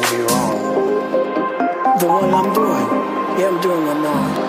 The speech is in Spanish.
gonna be wrong. The one I'm doing. Yeah, I'm doing it now.